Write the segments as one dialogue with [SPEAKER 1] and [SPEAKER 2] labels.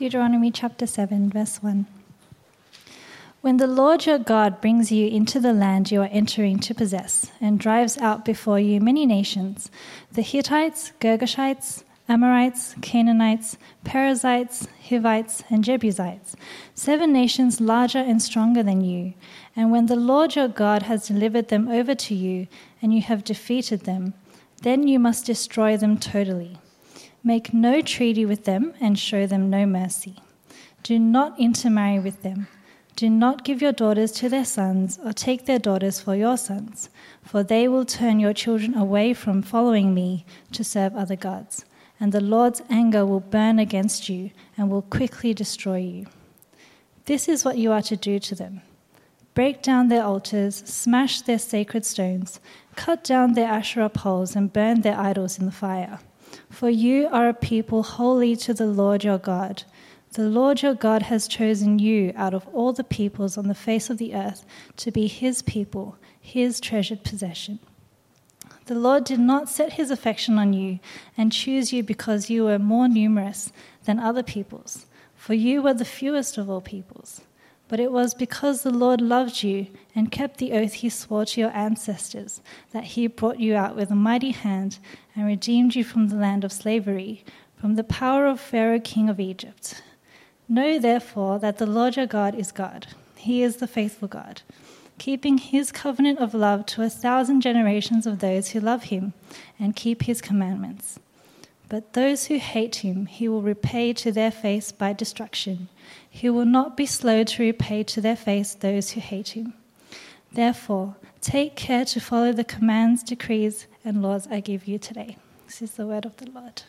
[SPEAKER 1] Deuteronomy chapter 7, verse 1. When the Lord your God brings you into the land you are entering to possess, and drives out before you many nations the Hittites, Girgashites, Amorites, Canaanites, Perizzites, Hivites, and Jebusites, seven nations larger and stronger than you. And when the Lord your God has delivered them over to you, and you have defeated them, then you must destroy them totally. Make no treaty with them, and show them no mercy. Do not intermarry with them. Do not give your daughters to their sons, or take their daughters for your sons, for they will turn your children away from following me to serve other gods and the Lord's anger will burn against you and will quickly destroy you. This is what you are to do to them break down their altars, smash their sacred stones, cut down their Asherah poles, and burn their idols in the fire. For you are a people holy to the Lord your God. The Lord your God has chosen you out of all the peoples on the face of the earth to be his people, his treasured possession. The Lord did not set his affection on you and choose you because you were more numerous than other peoples, for you were the fewest of all peoples. But it was because the Lord loved you and kept the oath he swore to your ancestors that he brought you out with a mighty hand and redeemed you from the land of slavery, from the power of Pharaoh king of Egypt. Know therefore that the Lord your God is God. He is the faithful God keeping his covenant of love to a thousand generations of those who love him and keep his commandments. But those who hate him, he will repay to their face by destruction. He will not be slow to repay to their face those who hate him. Therefore, take care to follow the commands, decrees, and laws I give you today. This is the word of the Lord.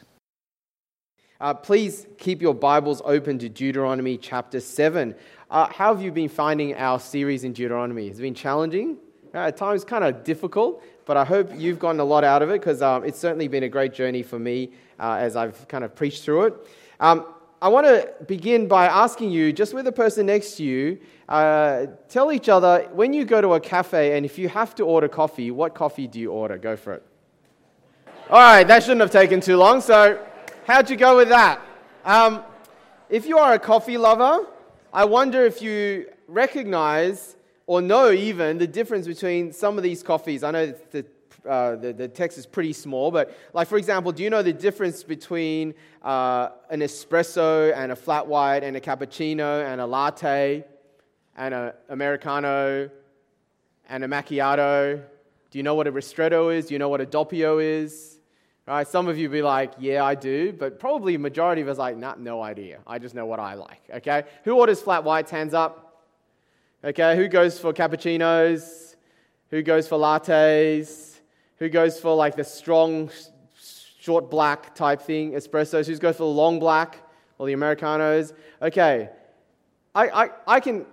[SPEAKER 2] Uh, please keep your Bibles open to Deuteronomy chapter 7. Uh, how have you been finding our series in Deuteronomy? Has it been challenging? Uh, at times, kind of difficult, but I hope you've gotten a lot out of it because um, it's certainly been a great journey for me uh, as I've kind of preached through it. Um, I want to begin by asking you, just with the person next to you, uh, tell each other when you go to a cafe and if you have to order coffee, what coffee do you order? Go for it. All right, that shouldn't have taken too long. So, how'd you go with that? Um, if you are a coffee lover, I wonder if you recognize or know even the difference between some of these coffees. I know the, uh, the, the, text is pretty small, but like for example, do you know the difference between uh, an espresso and a flat white and a cappuccino and a latte and an americano and a macchiato? Do you know what a ristretto is? Do you know what a doppio is? Right? Some of you be like, yeah, I do, but probably majority of us like, nah, no idea. I just know what I like. Okay? Who orders flat whites? Hands up. Okay? Who goes for cappuccinos? Who goes for lattes? Who goes for like the strong, short black type thing, espressos? Who goes for the long black or the Americanos? Okay. I, I, I can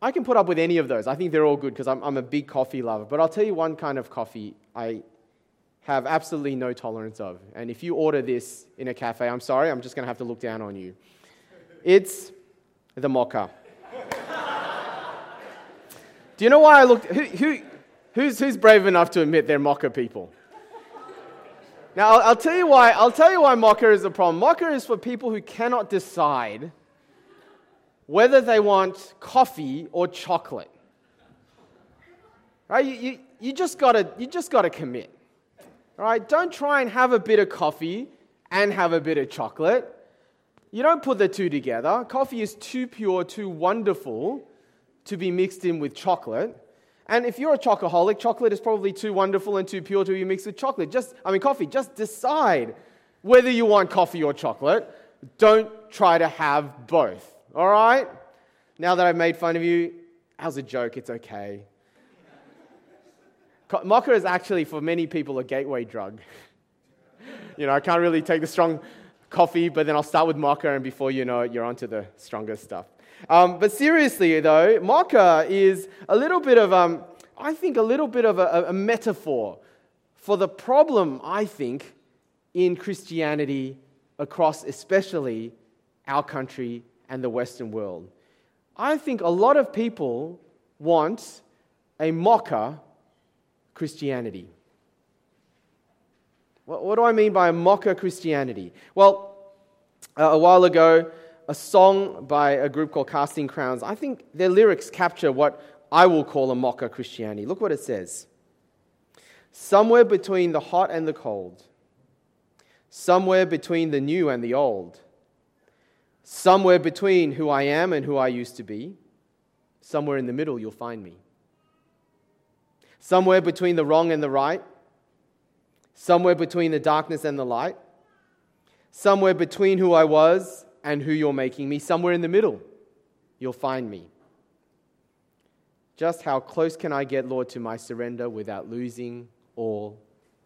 [SPEAKER 2] I can put up with any of those. I think they're all good because I'm, I'm a big coffee lover. But I'll tell you one kind of coffee I have absolutely no tolerance of. And if you order this in a cafe, I'm sorry, I'm just going to have to look down on you. It's the mocha. Do you know why I looked? Who, who's, who's brave enough to admit they're mocha people? Now, I'll, I'll, tell you why. I'll tell you why mocha is a problem. Mocha is for people who cannot decide whether they want coffee or chocolate. Right? You, you, you just gotta, you just gotta commit. All right, don't try and have a bit of coffee and have a bit of chocolate. You don't put the two together. Coffee is too pure, too wonderful to be mixed in with chocolate. And if you're a chocoholic, chocolate is probably too wonderful and too pure to be mixed with chocolate. Just, I mean, coffee. Just decide whether you want coffee or chocolate. Don't try to have both. All right? Now that I've made fun of you, as a joke, it's okay. Mocha is actually, for many people, a gateway drug. you know, I can't really take the strong coffee, but then I'll start with mocha, and before you know it, you're onto the stronger stuff. Um, but seriously, though, mocha is a little bit of, um, I think, a little bit of a, a metaphor for the problem, I think, in Christianity across especially our country and the Western world. I think a lot of people want a mocha Christianity. What, what do I mean by a mocha Christianity? Well, uh, a while ago, a song by a group called Casting Crowns. I think their lyrics capture what I will call a mocha Christianity. Look what it says Somewhere between the hot and the cold, somewhere between the new and the old, somewhere between who I am and who I used to be, somewhere in the middle, you'll find me. Somewhere between the wrong and the right, somewhere between the darkness and the light, somewhere between who I was and who you're making me, somewhere in the middle, you'll find me. Just how close can I get, Lord, to my surrender without losing all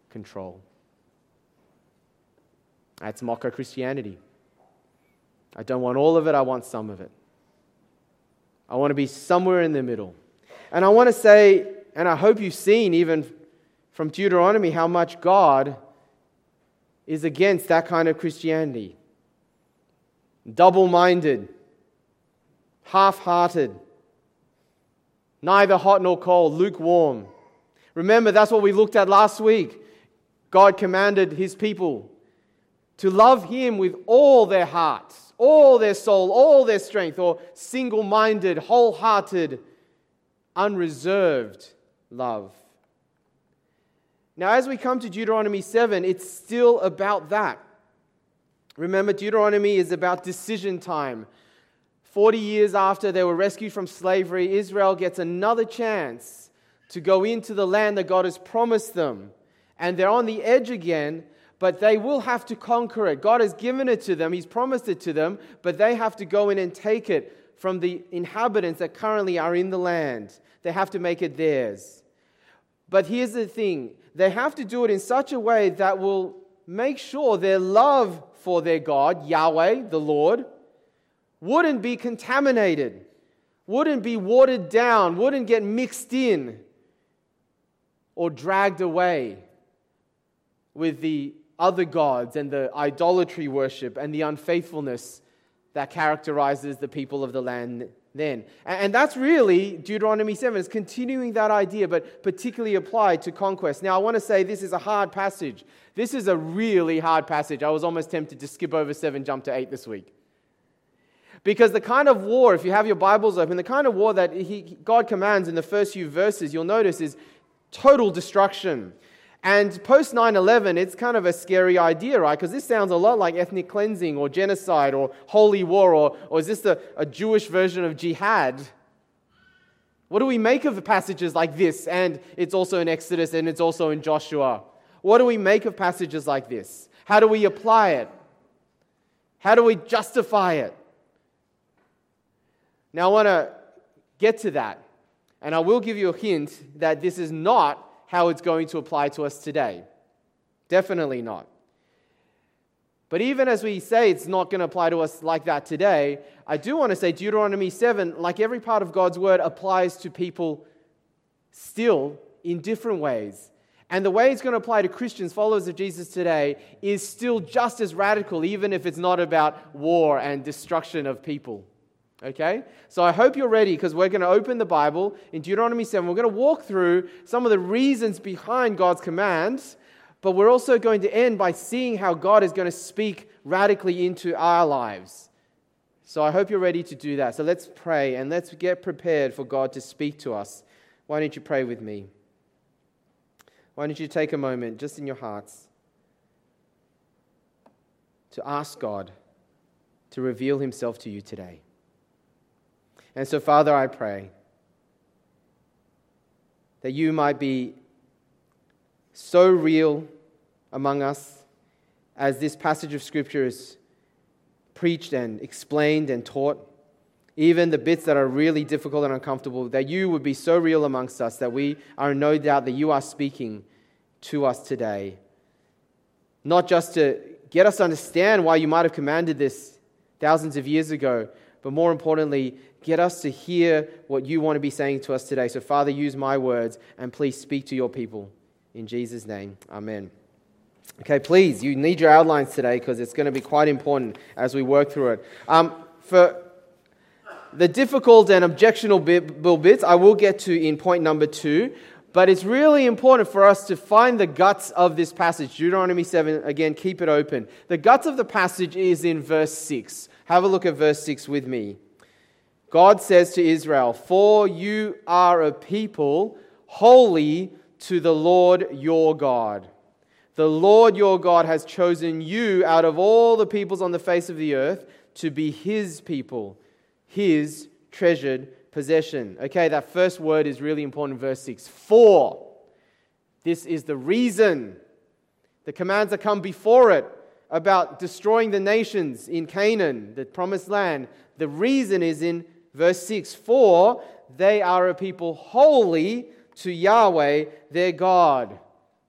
[SPEAKER 2] control? That's mocha Christianity. I don't want all of it, I want some of it. I want to be somewhere in the middle. And I want to say, and I hope you've seen even from Deuteronomy how much God is against that kind of Christianity double minded, half hearted, neither hot nor cold, lukewarm. Remember, that's what we looked at last week. God commanded his people to love him with all their hearts, all their soul, all their strength, or single minded, wholehearted, unreserved love. Now, as we come to Deuteronomy 7, it's still about that. Remember, Deuteronomy is about decision time. 40 years after they were rescued from slavery, Israel gets another chance to go into the land that God has promised them. And they're on the edge again, but they will have to conquer it. God has given it to them, He's promised it to them, but they have to go in and take it from the inhabitants that currently are in the land. They have to make it theirs. But here's the thing they have to do it in such a way that will make sure their love their God, Yahweh, the Lord, wouldn't be contaminated, wouldn't be watered down, wouldn't get mixed in or dragged away with the other gods and the idolatry worship and the unfaithfulness that characterizes the people of the land then. And that's really Deuteronomy 7 is continuing that idea, but particularly applied to conquest. Now, I want to say this is a hard passage. This is a really hard passage. I was almost tempted to skip over 7, jump to 8 this week. Because the kind of war, if you have your Bibles open, the kind of war that he, God commands in the first few verses, you'll notice is total destruction. And post 9 11, it's kind of a scary idea, right? Because this sounds a lot like ethnic cleansing or genocide or holy war, or, or is this a, a Jewish version of jihad? What do we make of passages like this? And it's also in Exodus and it's also in Joshua. What do we make of passages like this? How do we apply it? How do we justify it? Now, I want to get to that. And I will give you a hint that this is not how it's going to apply to us today. Definitely not. But even as we say it's not going to apply to us like that today, I do want to say Deuteronomy 7, like every part of God's word, applies to people still in different ways. And the way it's going to apply to Christians, followers of Jesus today, is still just as radical, even if it's not about war and destruction of people. Okay? So I hope you're ready because we're going to open the Bible in Deuteronomy 7. We're going to walk through some of the reasons behind God's commands, but we're also going to end by seeing how God is going to speak radically into our lives. So I hope you're ready to do that. So let's pray and let's get prepared for God to speak to us. Why don't you pray with me? Why don't you take a moment just in your hearts to ask God to reveal himself to you today? And so, Father, I pray that you might be so real among us as this passage of Scripture is preached and explained and taught, even the bits that are really difficult and uncomfortable, that you would be so real amongst us that we are in no doubt that you are speaking to us today. Not just to get us to understand why you might have commanded this thousands of years ago, but more importantly, get us to hear what you want to be saying to us today. So, Father, use my words and please speak to your people. In Jesus' name, amen. Okay, please, you need your outlines today because it's going to be quite important as we work through it. Um, for the difficult and objectionable bits, I will get to in point number two. But it's really important for us to find the guts of this passage. Deuteronomy 7, again, keep it open. The guts of the passage is in verse 6. Have a look at verse 6 with me. God says to Israel, For you are a people holy to the Lord your God. The Lord your God has chosen you out of all the peoples on the face of the earth to be his people, his treasured possession. Okay, that first word is really important in verse 6. For. This is the reason. The commands that come before it about destroying the nations in Canaan, the promised land. The reason is in verse 6 For they are a people holy to Yahweh their God.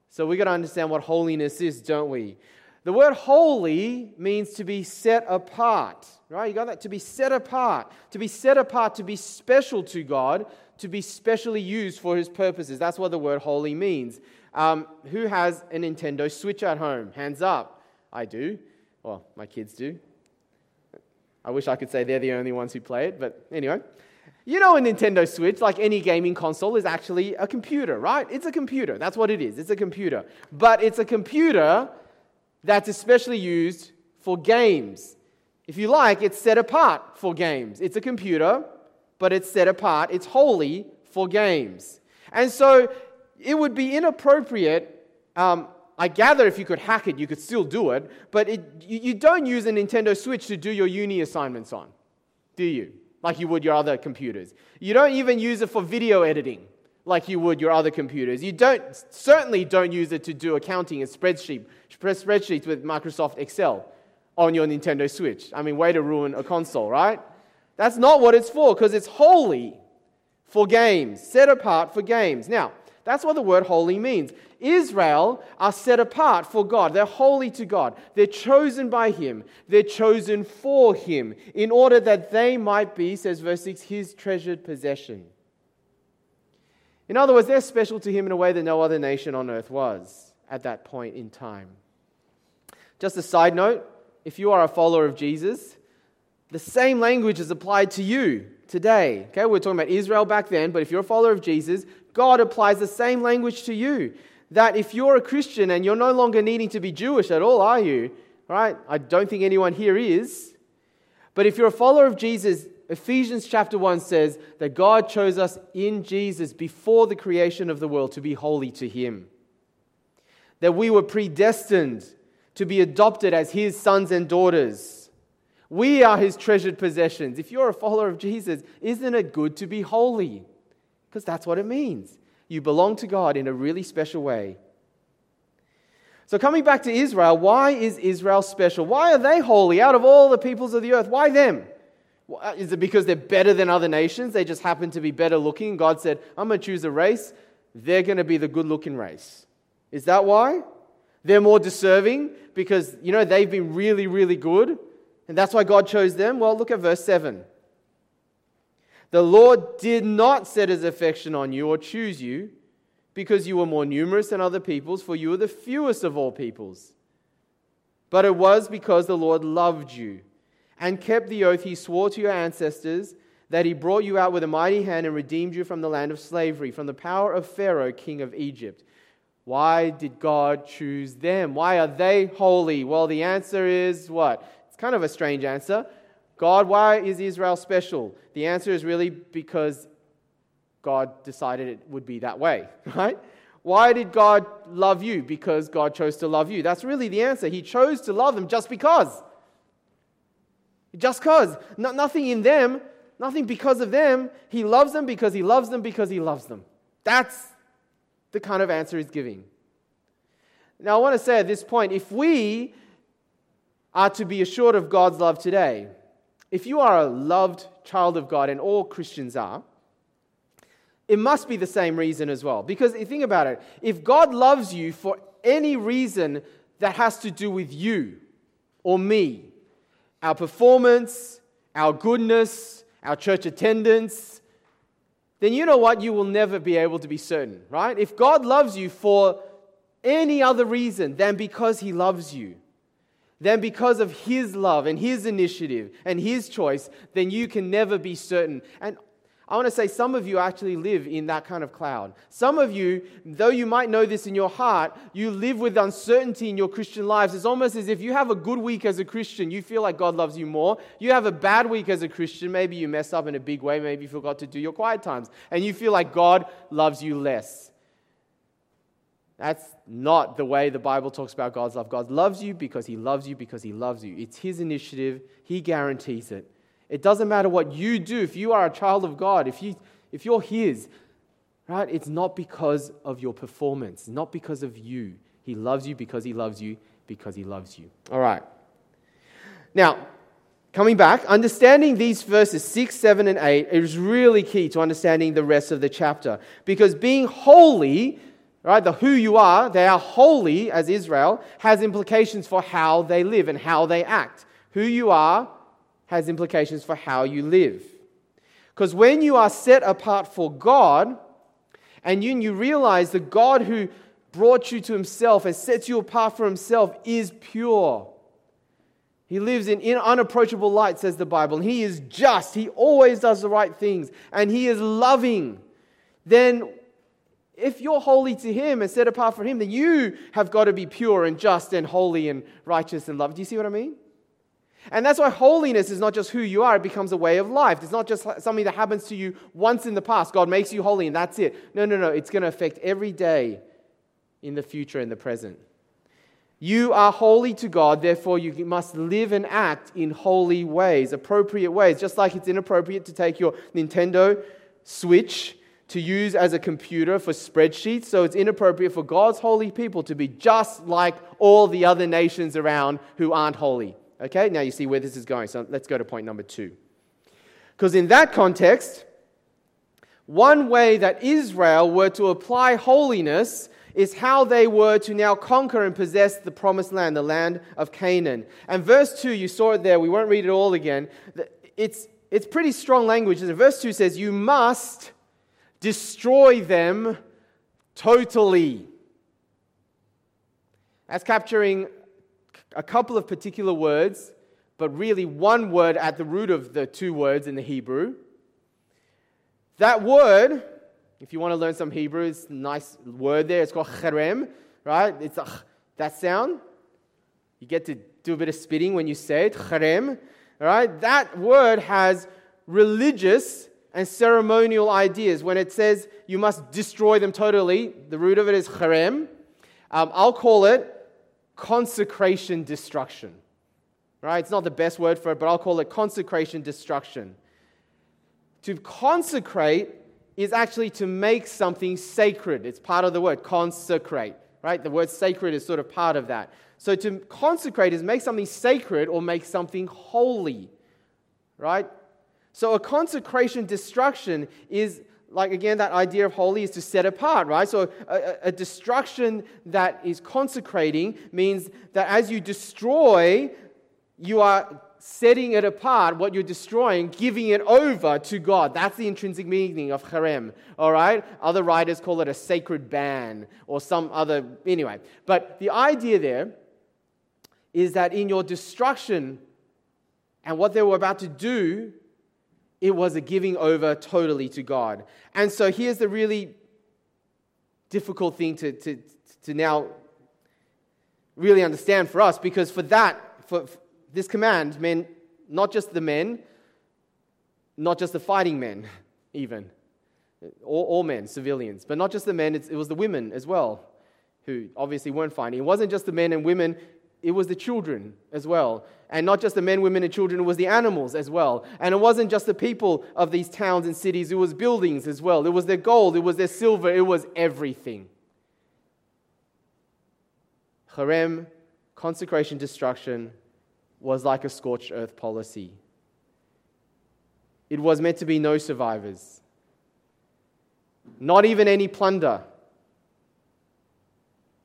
[SPEAKER 2] So we got to understand what holiness is, don't we? The word holy means to be set apart, right? You got that? To be set apart. To be set apart, to be special to God, to be specially used for his purposes. That's what the word holy means. Um, who has a Nintendo Switch at home? Hands up. I do. Well, my kids do. I wish I could say they're the only ones who play it, but anyway. You know, a Nintendo Switch, like any gaming console, is actually a computer, right? It's a computer. That's what it is. It's a computer. But it's a computer that's especially used for games. If you like, it's set apart for games. It's a computer, but it's set apart. It's holy for games. And so it would be inappropriate. Um, I gather if you could hack it, you could still do it, but it, you, you don't use a Nintendo Switch to do your uni assignments on, do you? Like you would your other computers. You don't even use it for video editing like you would your other computers. You don't, certainly don't use it to do accounting and spreadsheet, spreadsheets with Microsoft Excel on your Nintendo Switch. I mean, way to ruin a console, right? That's not what it's for because it's holy for games, set apart for games. Now, that's what the word holy means. Israel are set apart for God. They're holy to God. They're chosen by Him. They're chosen for Him in order that they might be, says verse 6, His treasured possession. In other words, they're special to him in a way that no other nation on earth was at that point in time. Just a side note if you are a follower of Jesus, the same language is applied to you today. Okay, we're talking about Israel back then, but if you're a follower of Jesus, God applies the same language to you. That if you're a Christian and you're no longer needing to be Jewish at all, are you? Right? I don't think anyone here is. But if you're a follower of Jesus, Ephesians chapter 1 says that God chose us in Jesus before the creation of the world to be holy to Him. That we were predestined to be adopted as His sons and daughters. We are His treasured possessions. If you're a follower of Jesus, isn't it good to be holy? Because that's what it means. You belong to God in a really special way. So, coming back to Israel, why is Israel special? Why are they holy out of all the peoples of the earth? Why them? Uh, is it because they're better than other nations? They just happen to be better looking. God said, I'm going to choose a race. They're going to be the good looking race. Is that why? They're more deserving because, you know, they've been really, really good. And that's why God chose them. Well, look at verse 7. The Lord did not set his affection on you or choose you because you were more numerous than other peoples, for you were the fewest of all peoples. But it was because the Lord loved you and kept the oath he swore to your ancestors that he brought you out with a mighty hand and redeemed you from the land of slavery, from the power of Pharaoh, king of Egypt. Why did God choose them? Why are they holy? Well, the answer is what? It's kind of a strange answer. God, why is Israel special? The answer is really because God decided it would be that way, right? Why did God love you? Because God chose to love you. That's really the answer. He chose to love them just because. Just because. No, nothing in them, nothing because of them. He loves them because he loves them because he loves them. That's the kind of answer he's giving. Now, I want to say at this point if we are to be assured of God's love today, if you are a loved child of God, and all Christians are, it must be the same reason as well. Because think about it if God loves you for any reason that has to do with you or me, our performance, our goodness, our church attendance, then you know what? You will never be able to be certain, right? If God loves you for any other reason than because He loves you, then because of His love and His initiative and His choice, then you can never be certain. And I want to say some of you actually live in that kind of cloud. Some of you, though you might know this in your heart, you live with uncertainty in your Christian lives. It's almost as if you have a good week as a Christian, you feel like God loves you more. You have a bad week as a Christian, maybe you mess up in a big way, maybe you forgot to do your quiet times, and you feel like God loves you less. That's not the way the Bible talks about God's love. God loves you because He loves you because He loves you. It's His initiative, He guarantees it. It doesn't matter what you do. If you are a child of God, if, you, if you're His, right? It's not because of your performance, not because of you. He loves you because He loves you because He loves you. All right. Now, coming back, understanding these verses 6, 7, and 8 is really key to understanding the rest of the chapter. Because being holy, right, the who you are, they are holy as Israel, has implications for how they live and how they act. Who you are has implications for how you live. Because when you are set apart for God, and you, you realize the God who brought you to himself and sets you apart for himself is pure. He lives in, in unapproachable light, says the Bible. And he is just. He always does the right things. And he is loving. Then, if you're holy to him and set apart for him, then you have got to be pure and just and holy and righteous and loved. Do you see what I mean? And that's why holiness is not just who you are, it becomes a way of life. It's not just something that happens to you once in the past. God makes you holy and that's it. No, no, no. It's going to affect every day in the future and the present. You are holy to God, therefore, you must live and act in holy ways, appropriate ways. Just like it's inappropriate to take your Nintendo Switch to use as a computer for spreadsheets, so it's inappropriate for God's holy people to be just like all the other nations around who aren't holy. Okay, now you see where this is going. So let's go to point number two. Because in that context, one way that Israel were to apply holiness is how they were to now conquer and possess the promised land, the land of Canaan. And verse 2, you saw it there, we won't read it all again. It's, it's pretty strong language. And verse 2 says, You must destroy them totally. That's capturing a couple of particular words, but really one word at the root of the two words in the Hebrew. That word, if you want to learn some Hebrew, it's a nice word there. It's called cherem, right? It's a, that sound. You get to do a bit of spitting when you say it, cherem, right? That word has religious and ceremonial ideas. When it says you must destroy them totally, the root of it is cherem. Um, I'll call it consecration destruction. Right? It's not the best word for it, but I'll call it consecration destruction. To consecrate is actually to make something sacred. It's part of the word consecrate, right? The word sacred is sort of part of that. So to consecrate is make something sacred or make something holy, right? So a consecration destruction is like again, that idea of holy is to set apart, right? So a, a, destruction that is consecrating means that as you destroy, you are setting it apart, what you're destroying, giving it over to God. That's the intrinsic meaning of cherem, all right? Other writers call it a sacred ban or some other, anyway. But the idea there is that in your destruction and what they were about to do, it was a giving over totally to God. And so here's the really difficult thing to, to, to now really understand for us because for that, for, this command meant not just the men, not just the fighting men, even, all, all men, civilians, but not just the men, it was the women as well who obviously weren't fighting. It wasn't just the men and women it was the children as well. And not just the men, women, and children, it was the animals as well. And it wasn't just the people of these towns and cities, it was buildings as well. It was their gold, it was their silver, it was everything. Cherem, consecration destruction, was like a scorched earth policy. It was meant to be no survivors, not even any plunder.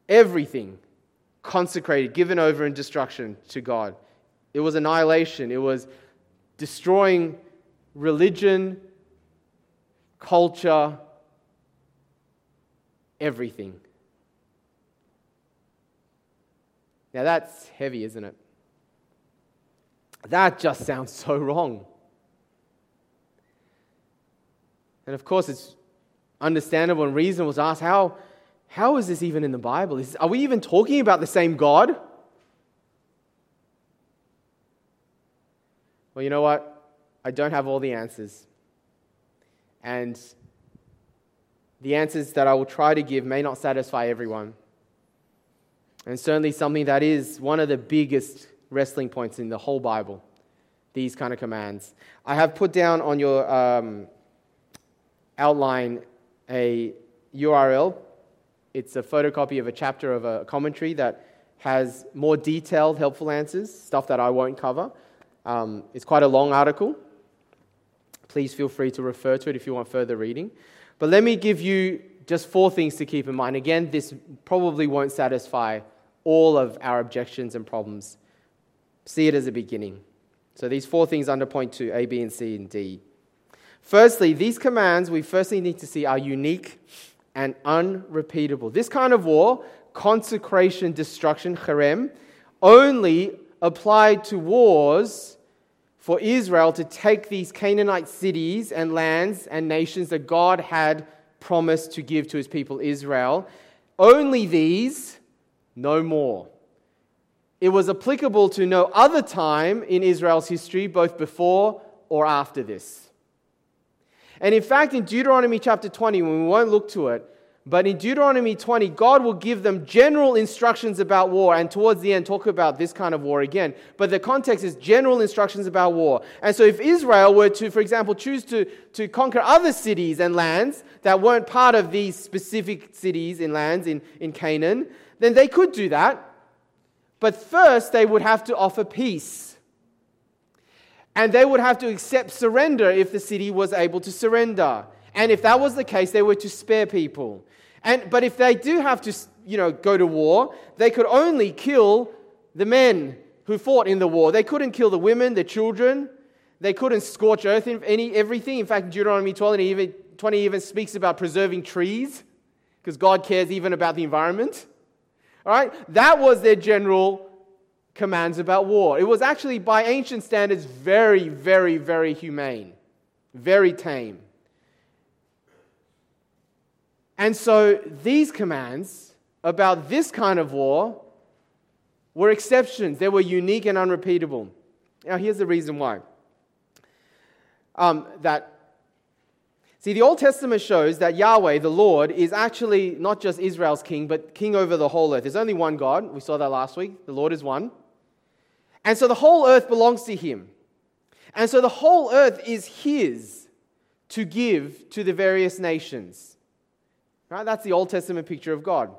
[SPEAKER 2] Everything consecrated, given over in destruction to God. It was annihilation, it was destroying religion, culture, everything. Now that's heavy, isn't it? That just sounds so wrong. And of course, it's understandable and reasonable to ask how, how is this even in the Bible? Is, are we even talking about the same God? Well, you know what? I don't have all the answers. And the answers that I will try to give may not satisfy everyone. And certainly something that is one of the biggest wrestling points in the whole Bible, these kind of commands. I have put down on your um, outline a URL. It's a photocopy of a chapter of a commentary that has more detailed, helpful answers, stuff that I won't cover. Um, it's quite a long article. Please feel free to refer to it if you want further reading. But let me give you just four things to keep in mind. Again, this probably won't satisfy all of our objections and problems. See it as a beginning. So these four things under point two A, B, and C, and D. Firstly, these commands we firstly need to see are unique and unrepeatable. This kind of war, consecration, destruction, cherem, only applied to wars for Israel to take these Canaanite cities and lands and nations that God had promised to give to his people Israel. Only these, no more. It was applicable to no other time in Israel's history, both before or after this. And in fact, in Deuteronomy chapter 20, when we won't look to it, but in Deuteronomy 20, God will give them general instructions about war, and towards the end, talk about this kind of war again. But the context is general instructions about war. And so, if Israel were to, for example, choose to, to conquer other cities and lands that weren't part of these specific cities and lands in, in Canaan, then they could do that. But first, they would have to offer peace. And they would have to accept surrender if the city was able to surrender. And if that was the case, they were to spare people. And, but if they do have to, you know, go to war, they could only kill the men who fought in the war. They couldn't kill the women, the children. They couldn't scorch earth, any, everything. In fact, Deuteronomy 12 even, 20 even speaks about preserving trees because God cares even about the environment. All right? That was their general commands about war. It was actually, by ancient standards, very, very, very humane, very tame. And so these commands about this kind of war were exceptions. They were unique and unrepeatable. Now, here's the reason why. Um, that See, the Old Testament shows that Yahweh, the Lord, is actually not just Israel's king, but king over the whole earth. There's only one God. We saw that last week. The Lord is one. And so the whole earth belongs to him. And so the whole earth is his to give to the various nations. Right? That's the Old Testament picture of God.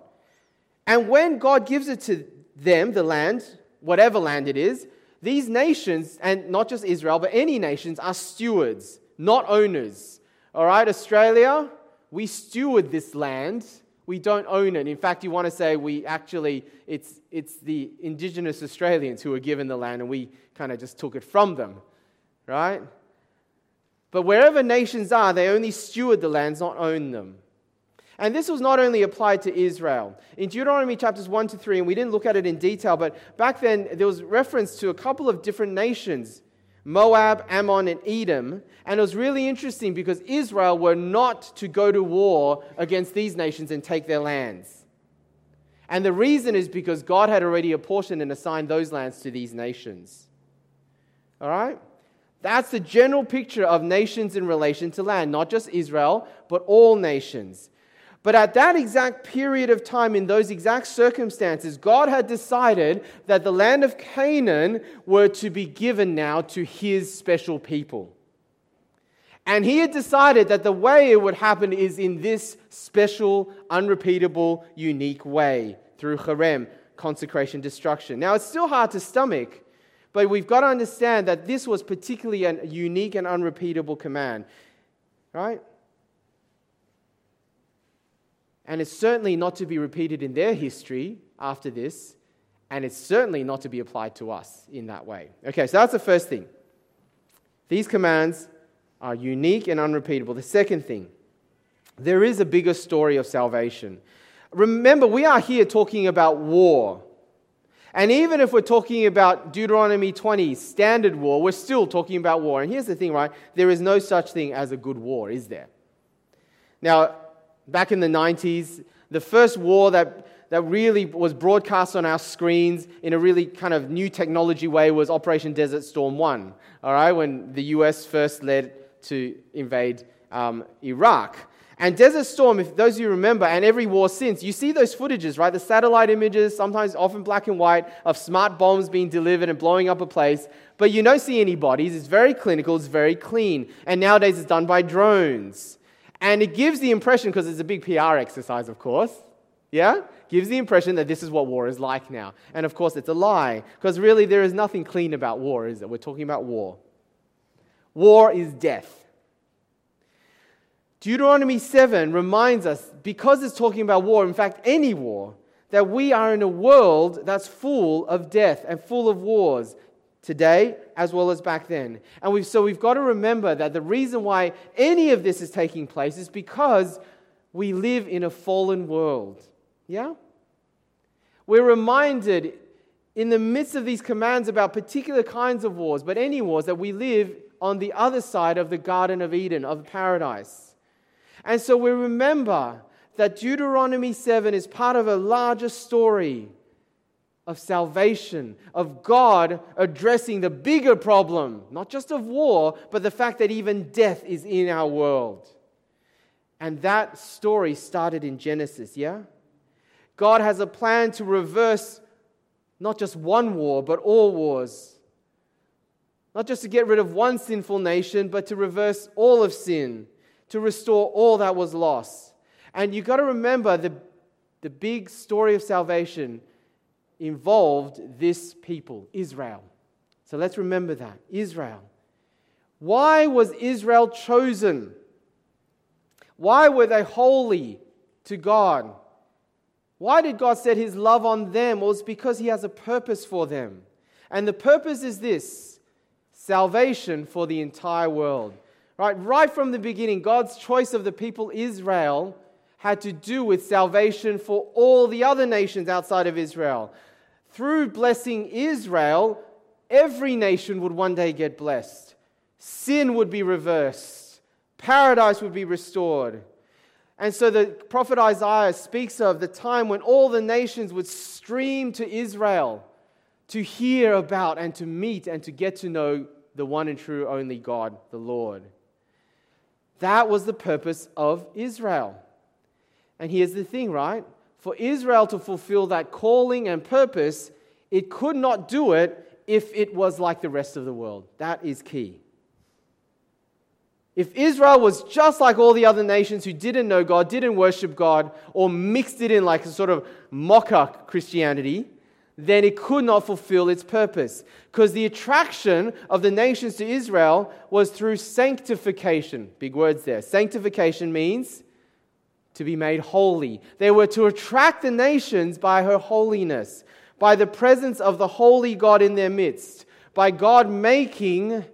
[SPEAKER 2] And when God gives it to them, the land, whatever land it is, these nations, and not just Israel, but any nations, are stewards, not owners. All right, Australia, we steward this land. We don't own it. In fact, you want to say we actually, it's, it's the indigenous Australians who were given the land and we kind of just took it from them, right? But wherever nations are, they only steward the lands, not own them. And this was not only applied to Israel. In Deuteronomy chapters 1 to 3, and we didn't look at it in detail, but back then there was reference to a couple of different nations Moab, Ammon, and Edom. And it was really interesting because Israel were not to go to war against these nations and take their lands. And the reason is because God had already apportioned and assigned those lands to these nations. All right? That's the general picture of nations in relation to land, not just Israel, but all nations. But at that exact period of time, in those exact circumstances, God had decided that the land of Canaan were to be given now to his special people. And he had decided that the way it would happen is in this special, unrepeatable, unique way through cherem, consecration, destruction. Now, it's still hard to stomach, but we've got to understand that this was particularly a unique and unrepeatable command. Right? And it's certainly not to be repeated in their history after this, and it's certainly not to be applied to us in that way. Okay, so that's the first thing. These commands are unique and unrepeatable. The second thing, there is a bigger story of salvation. Remember, we are here talking about war. And even if we're talking about Deuteronomy 20, standard war, we're still talking about war. And here's the thing, right? There is no such thing as a good war, is there? Now, back in the 90s, the first war that, that really was broadcast on our screens in a really kind of new technology way was Operation Desert Storm 1, all right, when the US first led to invade um, Iraq. And Desert Storm, if those of you remember, and every war since, you see those footages, right? The satellite images, sometimes often black and white, of smart bombs being delivered and blowing up a place. But you don't see any bodies. It's very clinical, it's very clean. And nowadays it's done by drones. And it gives the impression, because it's a big PR exercise, of course, yeah? Gives the impression that this is what war is like now. And of course, it's a lie, because really there is nothing clean about war, is it? We're talking about war. War is death. Deuteronomy 7 reminds us, because it's talking about war, in fact, any war, that we are in a world that's full of death and full of wars today as well as back then. And we've, so we've got to remember that the reason why any of this is taking place is because we live in a fallen world. Yeah? We're reminded in the midst of these commands about particular kinds of wars, but any wars, that we live on the other side of the Garden of Eden, of paradise. And so we remember that Deuteronomy 7 is part of a larger story of salvation, of God addressing the bigger problem, not just of war, but the fact that even death is in our world. And that story started in Genesis, yeah? God has a plan to reverse not just one war, but all wars. Not just to get rid of one sinful nation, but to reverse all of sin to restore all that was lost. And you've got to remember the, the big story of salvation involved this people, Israel. So let's remember that Israel. Why was Israel chosen? Why were they holy to God? Why did God set his love on them? Well, it's because he has a purpose for them. And the purpose is this salvation for the entire world. Right, right from the beginning, God's choice of the people Israel had to do with salvation for all the other nations outside of Israel. Through blessing Israel, every nation would one day get blessed. Sin would be reversed, paradise would be restored. And so the prophet Isaiah speaks of the time when all the nations would stream to Israel to hear about and to meet and to get to know the one and true only God, the Lord. That was the purpose of Israel. And here's the thing, right? For Israel to fulfill that calling and purpose, it could not do it if it was like the rest of the world. That is key. If Israel was just like all the other nations who didn't know God, didn't worship God, or mixed it in like a sort of mocha Christianity, then it could not fulfill its purpose. Because the attraction of the nations to Israel was through sanctification. Big words there. Sanctification means to be made holy. They were to attract the nations by her holiness, by the presence of the holy God in their midst, by God making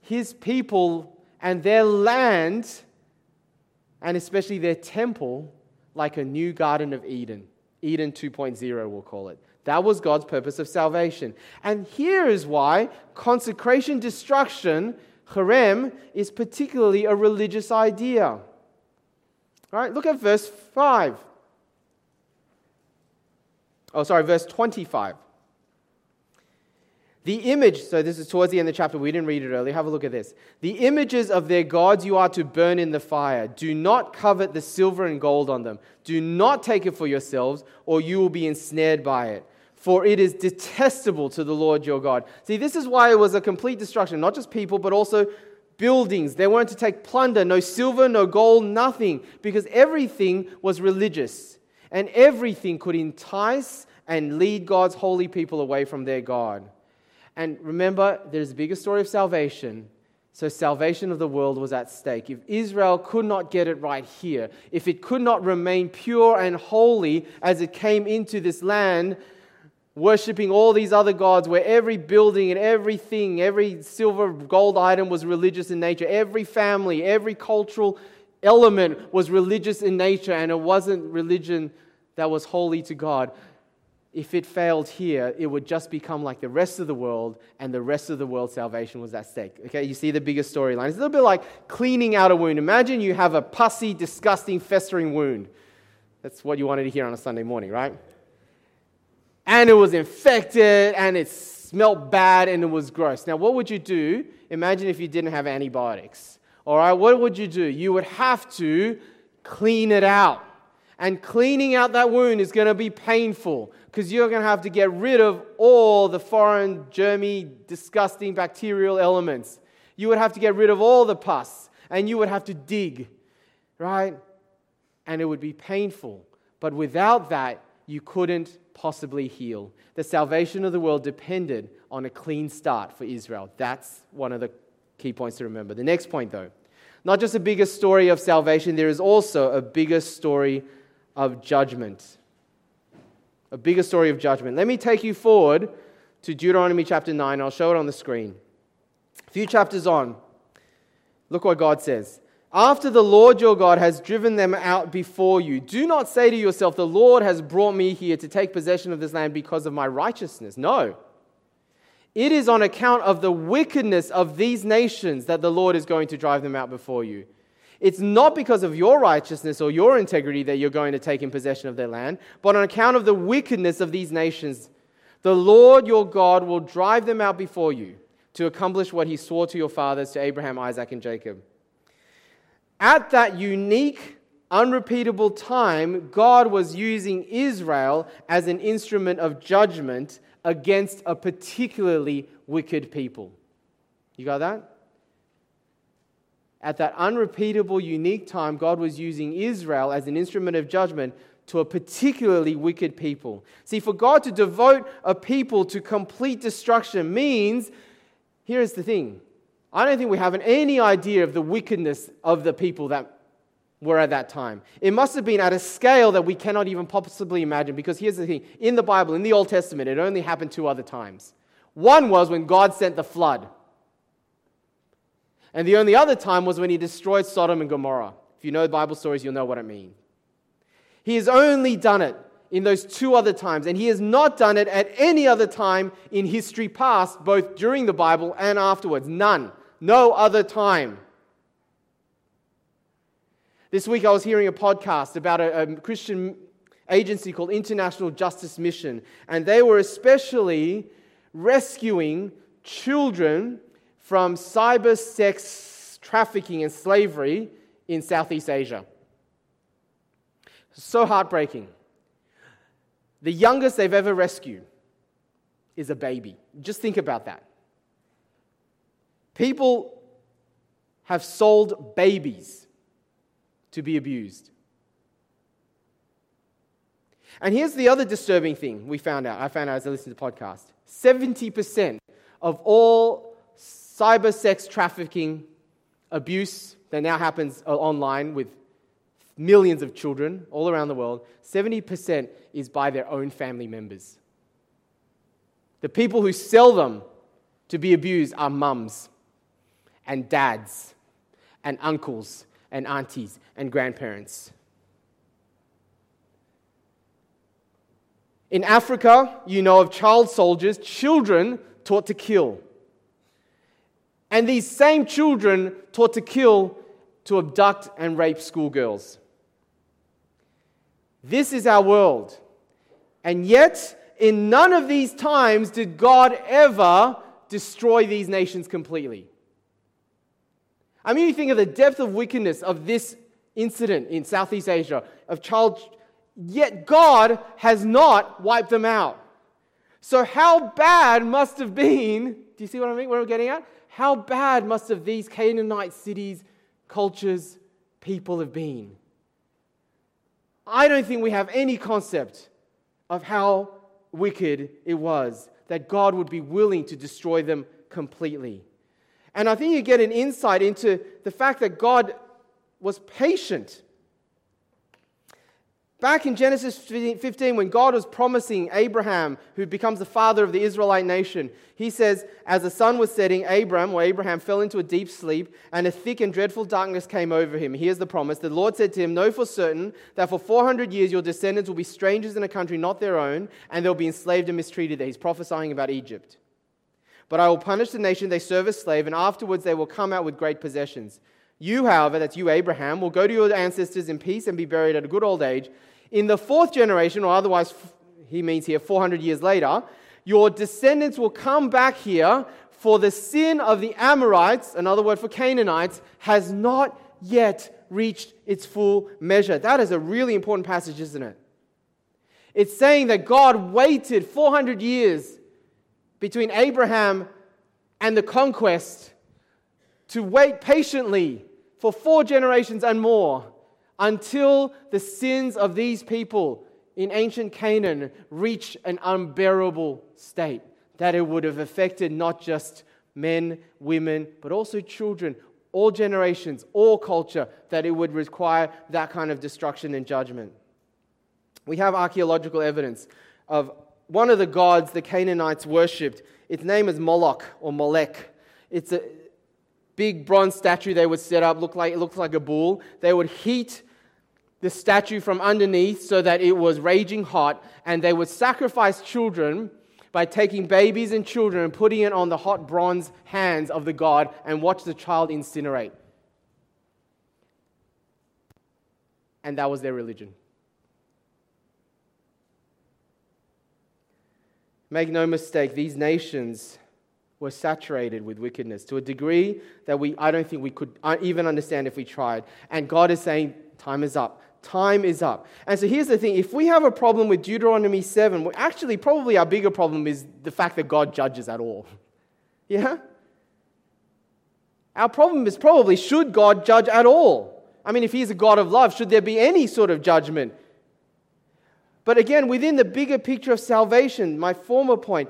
[SPEAKER 2] his people and their land, and especially their temple, like a new Garden of Eden. Eden 2.0, we'll call it. That was God's purpose of salvation. And here is why consecration destruction, cherem, is particularly a religious idea. Right, look at verse 5. Oh, sorry, verse 25. The image, so this is towards the end of the chapter, we didn't read it earlier. Have a look at this. The images of their gods you are to burn in the fire. Do not covet the silver and gold on them. Do not take it for yourselves, or you will be ensnared by it for it is detestable to the Lord your God. See, this is why it was a complete destruction, not just people, but also buildings. They weren't to take plunder, no silver, no gold, nothing, because everything was religious. And everything could entice and lead God's holy people away from their God. And remember, there's a bigger story of salvation. So, salvation of the world was at stake. If Israel could not get it right here, if it could not remain pure and holy as it came into this land, worshipping all these other gods where every building and everything, every silver, gold item was religious in nature. Every family, every cultural element was religious in nature, and it wasn't religion that was holy to God. if it failed here, it would just become like the rest of the world, and the rest of the world's salvation was at stake. Okay, you see the bigger storyline. It's a little bit like cleaning out a wound. Imagine you have a pussy, disgusting, festering wound. That's what you wanted to hear on a Sunday morning, right? And it was infected, and it smelled bad, and it was gross. Now, what would you do? Imagine if you didn't have antibiotics. All right, what would you do? You would have to clean it out. And cleaning out that wound is going to be painful because you're going to have to get rid of all the foreign, germy, disgusting bacterial elements. You would have to get rid of all the pus and you would have to dig, right? And it would be painful. But without that, you couldn't possibly heal. The salvation of the world depended on a clean start for Israel. That's one of the key points to remember. The next point, though, not just a bigger story of salvation, there is also a bigger story of judgment. A bigger story of judgment. Let me take you forward to Deuteronomy chapter 9. I'll show it on the screen. A few chapters on, look what God says. After the Lord your God has driven them out before you, do not say to yourself, The Lord has brought me here to take possession of this land because of my righteousness. No. It is on account of the wickedness of these nations that the Lord is going to drive them out before you. It's not because of your righteousness or your integrity that you're going to take in possession of their land, but on account of the wickedness of these nations. The Lord your God will drive them out before you to accomplish what he swore to your fathers, to Abraham, Isaac, and Jacob. At that unique, unrepeatable time, God was using Israel as an instrument of judgment against a particularly wicked people. You got that? at that unrepeatable, unique time, God was using Israel as an instrument of judgment to a particularly wicked people. See, for God to devote a people to complete destruction means, here's the thing I don't think we have any idea of the wickedness of the people that were at that time. It must have been at a scale that we cannot even possibly imagine because here's the thing in the Bible, in the Old Testament, it only happened two other times. One was when God sent the flood. And the only other time was when he destroyed Sodom and Gomorrah. If you know Bible stories, you'll know what I mean. He has only done it in those two other times, and he has not done it at any other time in history past, both during the Bible and afterwards. None. No other time. This week I was hearing a podcast about a, a Christian agency called International Justice Mission, and they were especially rescuing children from cyber sex trafficking and slavery in Southeast Asia. So heartbreaking. The youngest they've ever rescued is a baby. Just think about that. People have sold babies to be abused. And here's the other disturbing thing we found out. I found out as I listened to the podcast 70% of all cyber sex trafficking abuse that now happens uh, online with millions of children all around the world, 70% is by their own family members. The people who sell them to be abused are mums and dads and uncles and aunties and grandparents. In Africa, you know of child soldiers, children taught to kill. And these same children taught to kill, to abduct, and rape schoolgirls. This is our world. And yet, in none of these times did God ever destroy these nations completely. I mean, you think of the depth of wickedness of this incident in Southeast Asia of child, yet God has not wiped them out. So, how bad must have been? Do you see what I mean? What I'm getting at? How bad must have these Canaanite cities, cultures, people have been? I don't think we have any concept of how wicked it was that God would be willing to destroy them completely. And I think you get an insight into the fact that God was patient. Back in Genesis 15, when God was promising Abraham, who becomes the father of the Israelite nation, he says, As the sun was setting, Abram, or Abraham, fell into a deep sleep, and a thick and dreadful darkness came over him. Here's the promise The Lord said to him, Know for certain that for 400 years your descendants will be strangers in a country not their own, and they'll be enslaved and mistreated there. He's prophesying about Egypt. But I will punish the nation they serve as slave, and afterwards they will come out with great possessions. You, however, that's you, Abraham, will go to your ancestors in peace and be buried at a good old age. In the fourth generation, or otherwise, he means here 400 years later, your descendants will come back here, for the sin of the Amorites, another word for Canaanites, has not yet reached its full measure. That is a really important passage, isn't it? It's saying that God waited 400 years between Abraham and the conquest to wait patiently for four generations and more until the sins of these people in ancient Canaan reached an unbearable state, that it would have affected not just men, women, but also children, all generations, all culture, that it would require that kind of destruction and judgment. We have archaeological evidence of one of the gods the Canaanites worshipped. Its name is Moloch or Molech. It's a big bronze statue they would set up, look like, it looked like a bull. They would heat the statue from underneath so that it was raging hot, and they would sacrifice children by taking babies and children and putting it on the hot bronze hands of the god and watch the child incinerate. And that was their religion. Make no mistake, these nations were saturated with wickedness to a degree that we, I don't think we could uh, even understand if we tried. And God is saying, Time is up. Time is up. And so here's the thing if we have a problem with Deuteronomy 7, well, actually, probably our bigger problem is the fact that God judges at all. Yeah? Our problem is probably should God judge at all? I mean, if He's a God of love, should there be any sort of judgment? But again, within the bigger picture of salvation, my former point,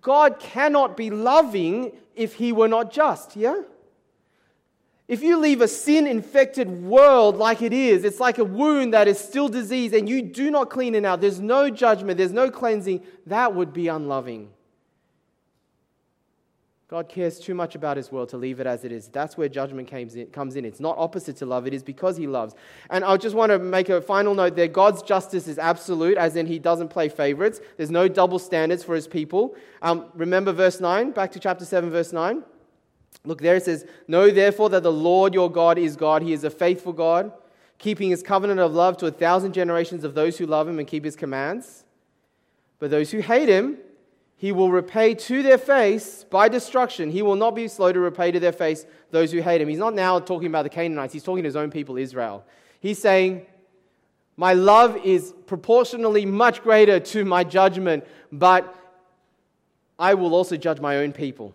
[SPEAKER 2] God cannot be loving if He were not just. Yeah? If you leave a sin infected world like it is, it's like a wound that is still diseased and you do not clean it out, there's no judgment, there's no cleansing, that would be unloving. God cares too much about his world to leave it as it is. That's where judgment comes in. It's not opposite to love, it is because he loves. And I just want to make a final note there God's justice is absolute, as in he doesn't play favorites. There's no double standards for his people. Um, remember verse 9, back to chapter 7, verse 9. Look there, it says, Know therefore that the Lord your God is God. He is a faithful God, keeping his covenant of love to a thousand generations of those who love him and keep his commands. But those who hate him, he will repay to their face by destruction. He will not be slow to repay to their face those who hate him. He's not now talking about the Canaanites, he's talking to his own people, Israel. He's saying, My love is proportionally much greater to my judgment, but I will also judge my own people.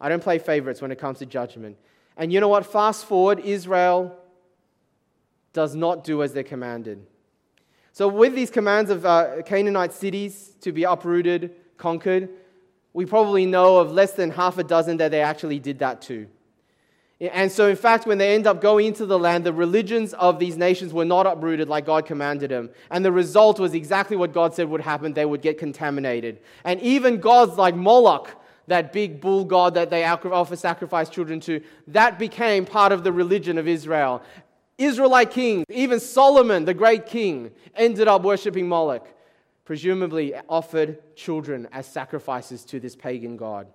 [SPEAKER 2] I don't play favorites when it comes to judgment. And you know what? Fast forward, Israel does not do as they're commanded. So, with these commands of uh, Canaanite cities to be uprooted, conquered, we probably know of less than half a dozen that they actually did that too. And so, in fact, when they end up going into the land, the religions of these nations were not uprooted like God commanded them. And the result was exactly what God said would happen they would get contaminated. And even gods like Moloch, that big bull god that they offer sacrifice children to, that became part of the religion of Israel. Israelite kings, even Solomon, the great king, ended up worshipping Moloch, presumably offered children as sacrifices to this pagan god.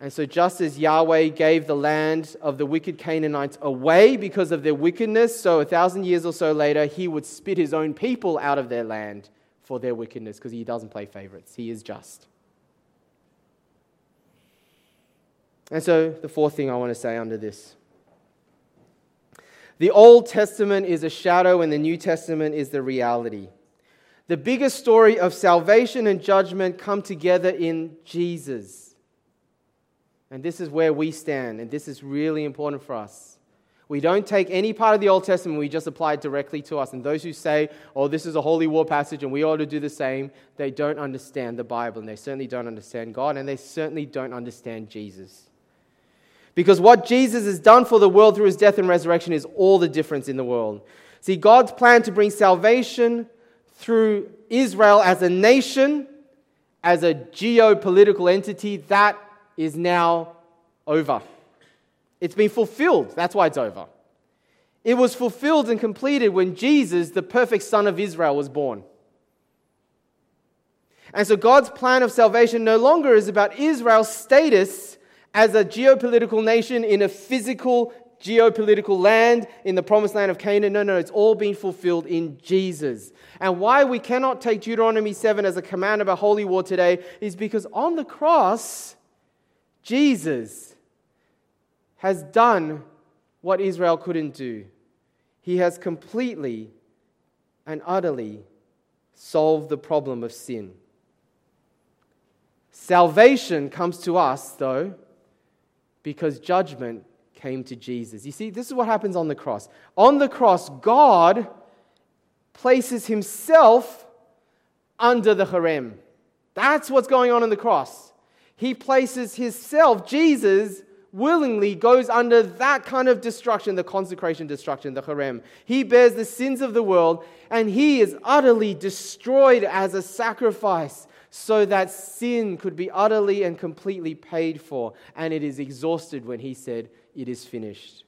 [SPEAKER 2] And so, just as Yahweh gave the land of the wicked Canaanites away because of their wickedness, so a thousand years or so later, he would spit his own people out of their land for their wickedness because he doesn't play favorites. He is just. And so, the fourth thing I want to say under this the Old Testament is a shadow, and the New Testament is the reality. The biggest story of salvation and judgment come together in Jesus. And this is where we stand, and this is really important for us. We don't take any part of the Old Testament, we just apply it directly to us. And those who say, oh, this is a holy war passage and we ought to do the same, they don't understand the Bible, and they certainly don't understand God, and they certainly don't understand Jesus. Because what Jesus has done for the world through his death and resurrection is all the difference in the world. See, God's plan to bring salvation through Israel as a nation, as a geopolitical entity, that is now over. It's been fulfilled. That's why it's over. It was fulfilled and completed when Jesus, the perfect Son of Israel, was born. And so God's plan of salvation no longer is about Israel's status as a geopolitical nation in a physical geopolitical land in the promised land of Canaan. No, no, it's all been fulfilled in Jesus. And why we cannot take Deuteronomy 7 as a command of a holy war today is because on the cross, Jesus has done what Israel couldn't do. He has completely and utterly solved the problem of sin. Salvation comes to us, though, because judgment came to Jesus. You see, this is what happens on the cross. On the cross, God places himself under the cherem. That's what's going on in the cross. He places himself, Jesus, willingly goes under that kind of destruction, the consecration destruction, the cherem. He bears the sins of the world and he is utterly destroyed as a sacrifice so that sin could be utterly and completely paid for. And it is exhausted when he said, It is finished.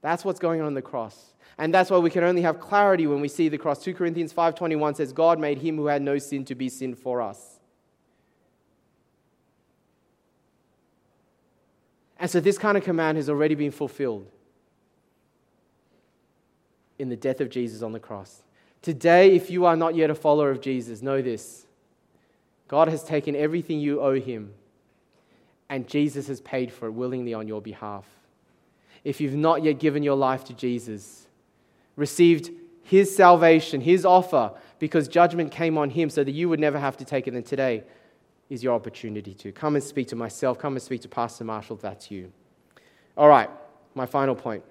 [SPEAKER 2] That's what's going on on the cross. And that's why we can only have clarity when we see the cross. 2 Corinthians 5:21 says God made him who had no sin to be sin for us. And so this kind of command has already been fulfilled in the death of Jesus on the cross. Today, if you are not yet a follower of Jesus, know this God has taken everything you owe him, and Jesus has paid for it willingly on your behalf. If you've not yet given your life to Jesus, received his salvation, his offer, because judgment came on him so that you would never have to take it, then today is your opportunity to. Come and speak to myself, come and speak to Pastor Marshall if that's you. All right, my final point.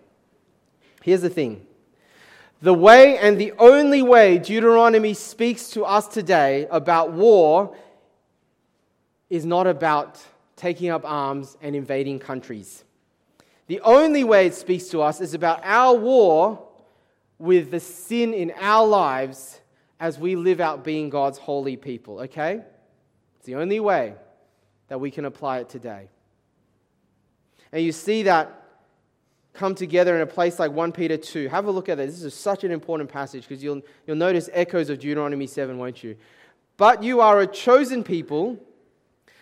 [SPEAKER 2] Here's the thing the way and the only way Deuteronomy speaks to us today about war is not about taking up arms and invading countries. The only way it speaks to us is about our war with the sin in our lives as we live out being God's holy people, okay? It's the only way that we can apply it today. And you see that come together in a place like 1 Peter 2. Have a look at this. This is such an important passage because you'll, you'll notice echoes of Deuteronomy 7, won't you? But you are a chosen people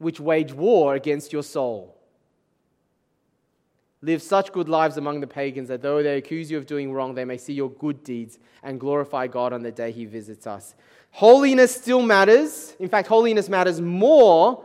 [SPEAKER 2] which wage war against your soul. Live such good lives among the pagans that though they accuse you of doing wrong, they may see your good deeds and glorify God on the day He visits us. Holiness still matters. In fact, holiness matters more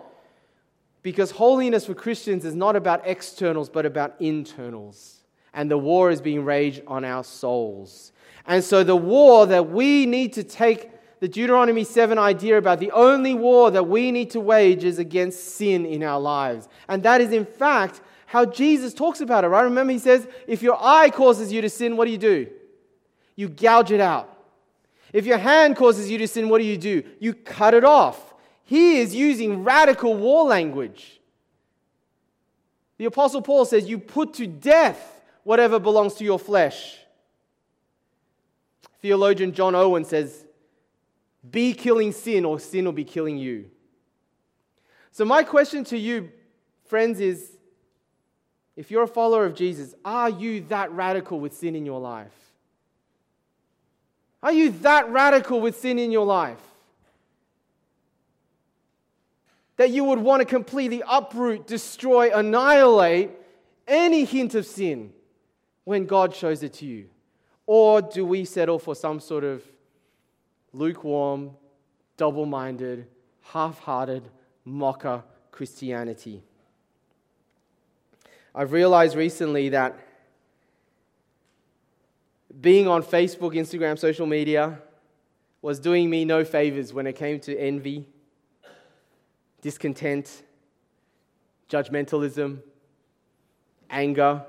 [SPEAKER 2] because holiness for Christians is not about externals but about internals. And the war is being waged on our souls. And so, the war that we need to take the Deuteronomy 7 idea about the only war that we need to wage is against sin in our lives. And that is, in fact, how Jesus talks about it, right? Remember, he says, if your eye causes you to sin, what do you do? You gouge it out. If your hand causes you to sin, what do you do? You cut it off. He is using radical war language. The Apostle Paul says, You put to death whatever belongs to your flesh. Theologian John Owen says, be killing sin, or sin will be killing you. So, my question to you, friends, is if you're a follower of Jesus, are you that radical with sin in your life? Are you that radical with sin in your life? That you would want to completely uproot, destroy, annihilate any hint of sin when God shows it to you? Or do we settle for some sort of lukewarm, double minded, half hearted, mocha Christianity. I've realized recently that being on Facebook, Instagram, social media was doing me no favors when it came to envy, discontent, judgmentalism, anger,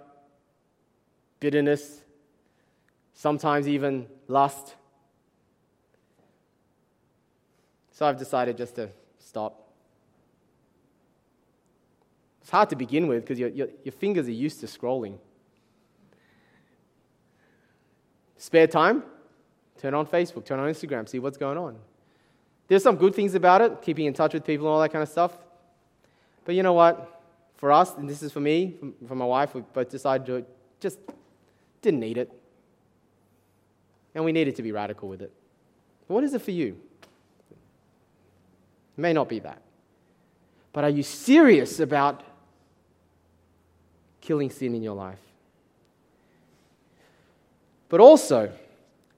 [SPEAKER 2] bitterness, sometimes even lust. So I've decided just to stop. It's hard to begin with because your, your, your fingers are used to scrolling. Spare time? Turn on Facebook, turn on Instagram, see what's going on. There's some good things about it, keeping in touch with people and all that kind of stuff. But you know what? For us, and this is for me, for my wife, we both decided to just didn't need it. And we needed to be radical with it. What is it for you? May not be that. But are you serious about killing sin in your life? But also,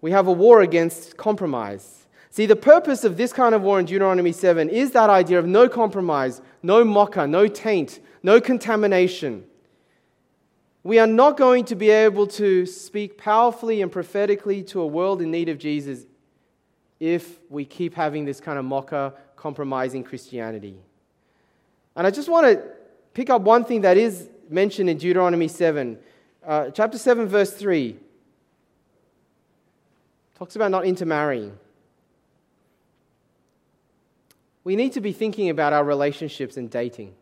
[SPEAKER 2] we have a war against compromise. See, the purpose of this kind of war in Deuteronomy 7 is that idea of no compromise, no mocha, no taint, no contamination. We are not going to be able to speak powerfully and prophetically to a world in need of Jesus if we keep having this kind of mocha, compromising Christianity. And I just want to pick up one thing that is mentioned in Deuteronomy 7, uh, chapter 7, verse 3. Talks about not intermarrying. We need to be thinking about our relationships and dating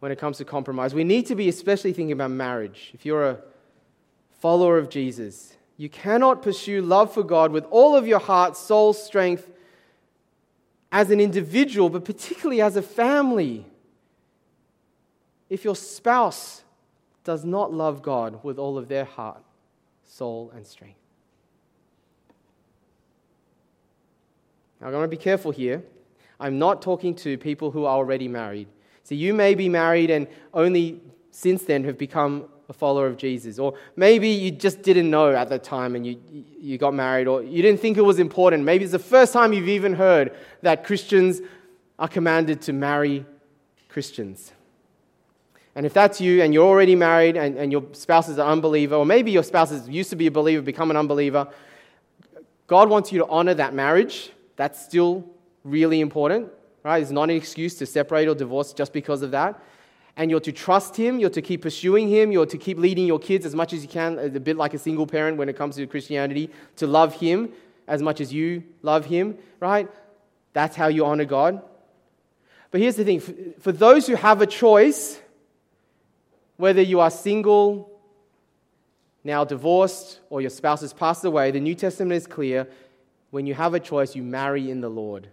[SPEAKER 2] when it comes to compromise. We need to be especially thinking about marriage. If you're a follower of Jesus, you cannot pursue love for God with all of your heart, soul, strength as an individual, but particularly as a family. If your spouse does not love God with all of their heart, soul, and strength. Now, I'm going to be careful here. I'm not talking to people who are already married. So you may be married and only since then have become a follower of Jesus. Or maybe you just didn't know at the time and you, you got married, or you didn't think it was important. Maybe it's the first time you've even heard that Christians are commanded to marry Christians. And if that's you and you're already married and, and your spouse is an unbeliever, or maybe your spouse is, used to be a believer, become an unbeliever, God wants you to honor that marriage. That's still really important right? It's not an excuse to separate or divorce just because of that. And you're to trust Him, you're to keep pursuing Him, you're to keep leading your kids as much as you can, a bit like a single parent when it comes to Christianity, to love Him as much as you love Him, right? That's how you honor God. But here's the thing for those who have a choice, whether you are single, now divorced, or your spouse has passed away, the New Testament is clear. When you have a choice, you marry in the Lord.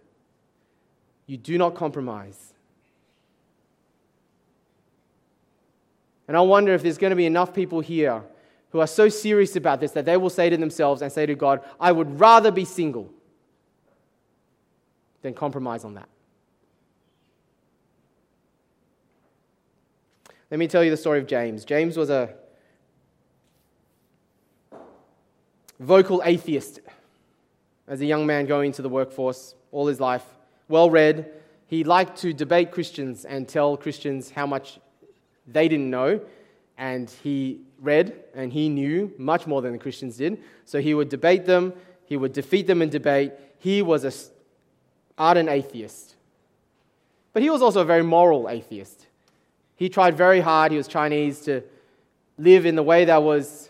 [SPEAKER 2] You do not compromise. And I wonder if there's going to be enough people here who are so serious about this that they will say to themselves and say to God, I would rather be single than compromise on that. Let me tell you the story of James. James was a vocal atheist as a young man going into the workforce all his life well read. He liked to debate Christians and tell Christians how much they didn't know. And he read and he knew much more than the Christians did. So he would debate them, he would defeat them in debate. He was an ardent atheist. But he was also a very moral atheist. He tried very hard, he was Chinese, to live in the way that was,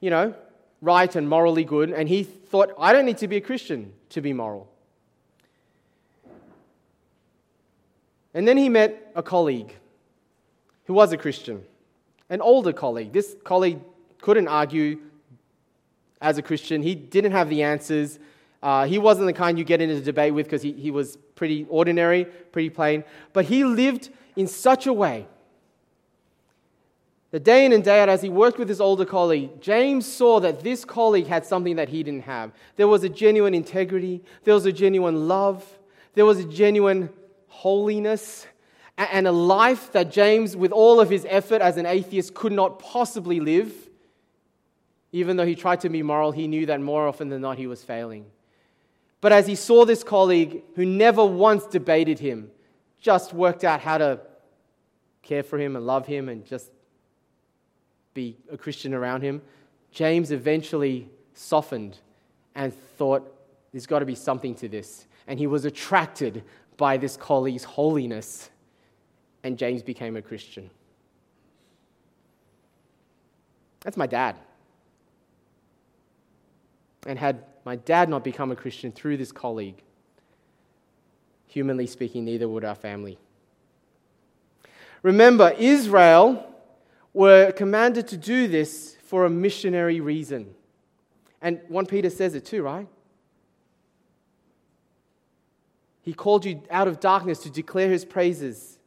[SPEAKER 2] you know, right and morally good. And he thought, I don't need to be a Christian to be moral. And then he met a colleague who was a Christian, an older colleague. This colleague couldn't argue as a Christian, he didn't have the answers. Uh, he wasn't the kind you get into a debate with because he, he was pretty ordinary, pretty plain. But he lived in such a way that day in and day out, as he worked with his older colleague, James saw that this colleague had something that he didn't have. There was a genuine integrity, there was a genuine love, there was a genuine holiness, and a life that James, with all of his effort as an atheist, could not possibly live. Even though he tried to be moral, he knew that more often than not he was failing. But as he saw this colleague who never once debated him, just worked out how to care for him and love him and just be a Christian around him, James eventually softened and thought, there's got to be something to this. And he was attracted by this colleague's holiness, and James became a Christian. That's my dad. And had my dad not become a Christian through this colleague, humanly speaking, neither would our family. Remember, Israel were commanded to do this for a missionary reason. And 1 Peter says it too, right? He called you out of darkness to declare his praises.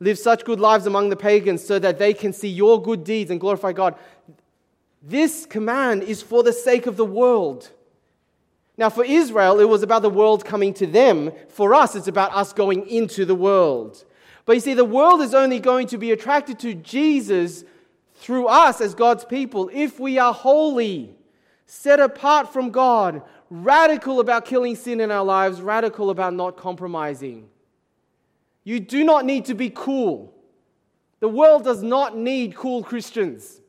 [SPEAKER 2] Live such good lives among the pagans so that they can see your good deeds and glorify God. This command is for the sake of the world. Now, for Israel, it was about the world coming to them. For us, it's about us going into the world. But you see, the world is only going to be attracted to Jesus through us as God's people if we are holy, set apart from God, radical about killing sin in our lives, radical about not compromising. You do not need to be cool. The world does not need cool Christians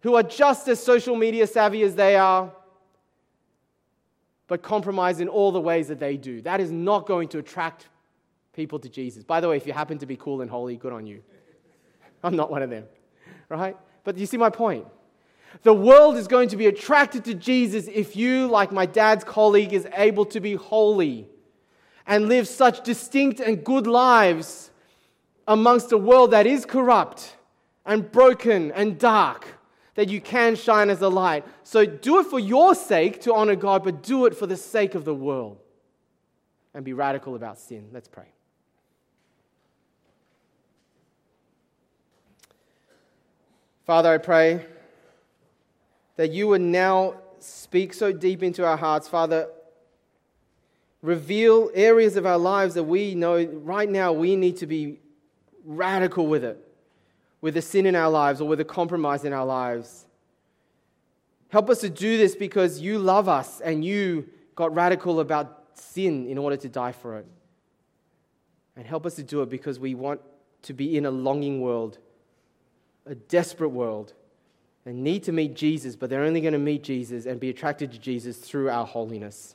[SPEAKER 2] who are just as social media savvy as they are, but compromise in all the ways that they do. That is not going to attract people to Jesus. By the way, if you happen to be cool and holy, good on you. I'm not one of them, right? But you see my point. The world is going to be attracted to Jesus if you, like my dad's colleague, is able to be holy and live such distinct and good lives amongst a world that is corrupt and broken and dark that you can shine as a light. So do it for your sake to honor God, but do it for the sake of the world and be radical about sin. Let's pray. Father, I pray that you would now speak so deep into our hearts, Father. Reveal areas of our lives that we know right now we need to be radical with it, with the sin in our lives or with the compromise in our lives. Help us to do this because you love us and you got radical about sin in order to die for it. And help us to do it because we want to be in a longing world, a desperate world and need to meet Jesus, but they're only going to meet Jesus and be attracted to Jesus through our holiness.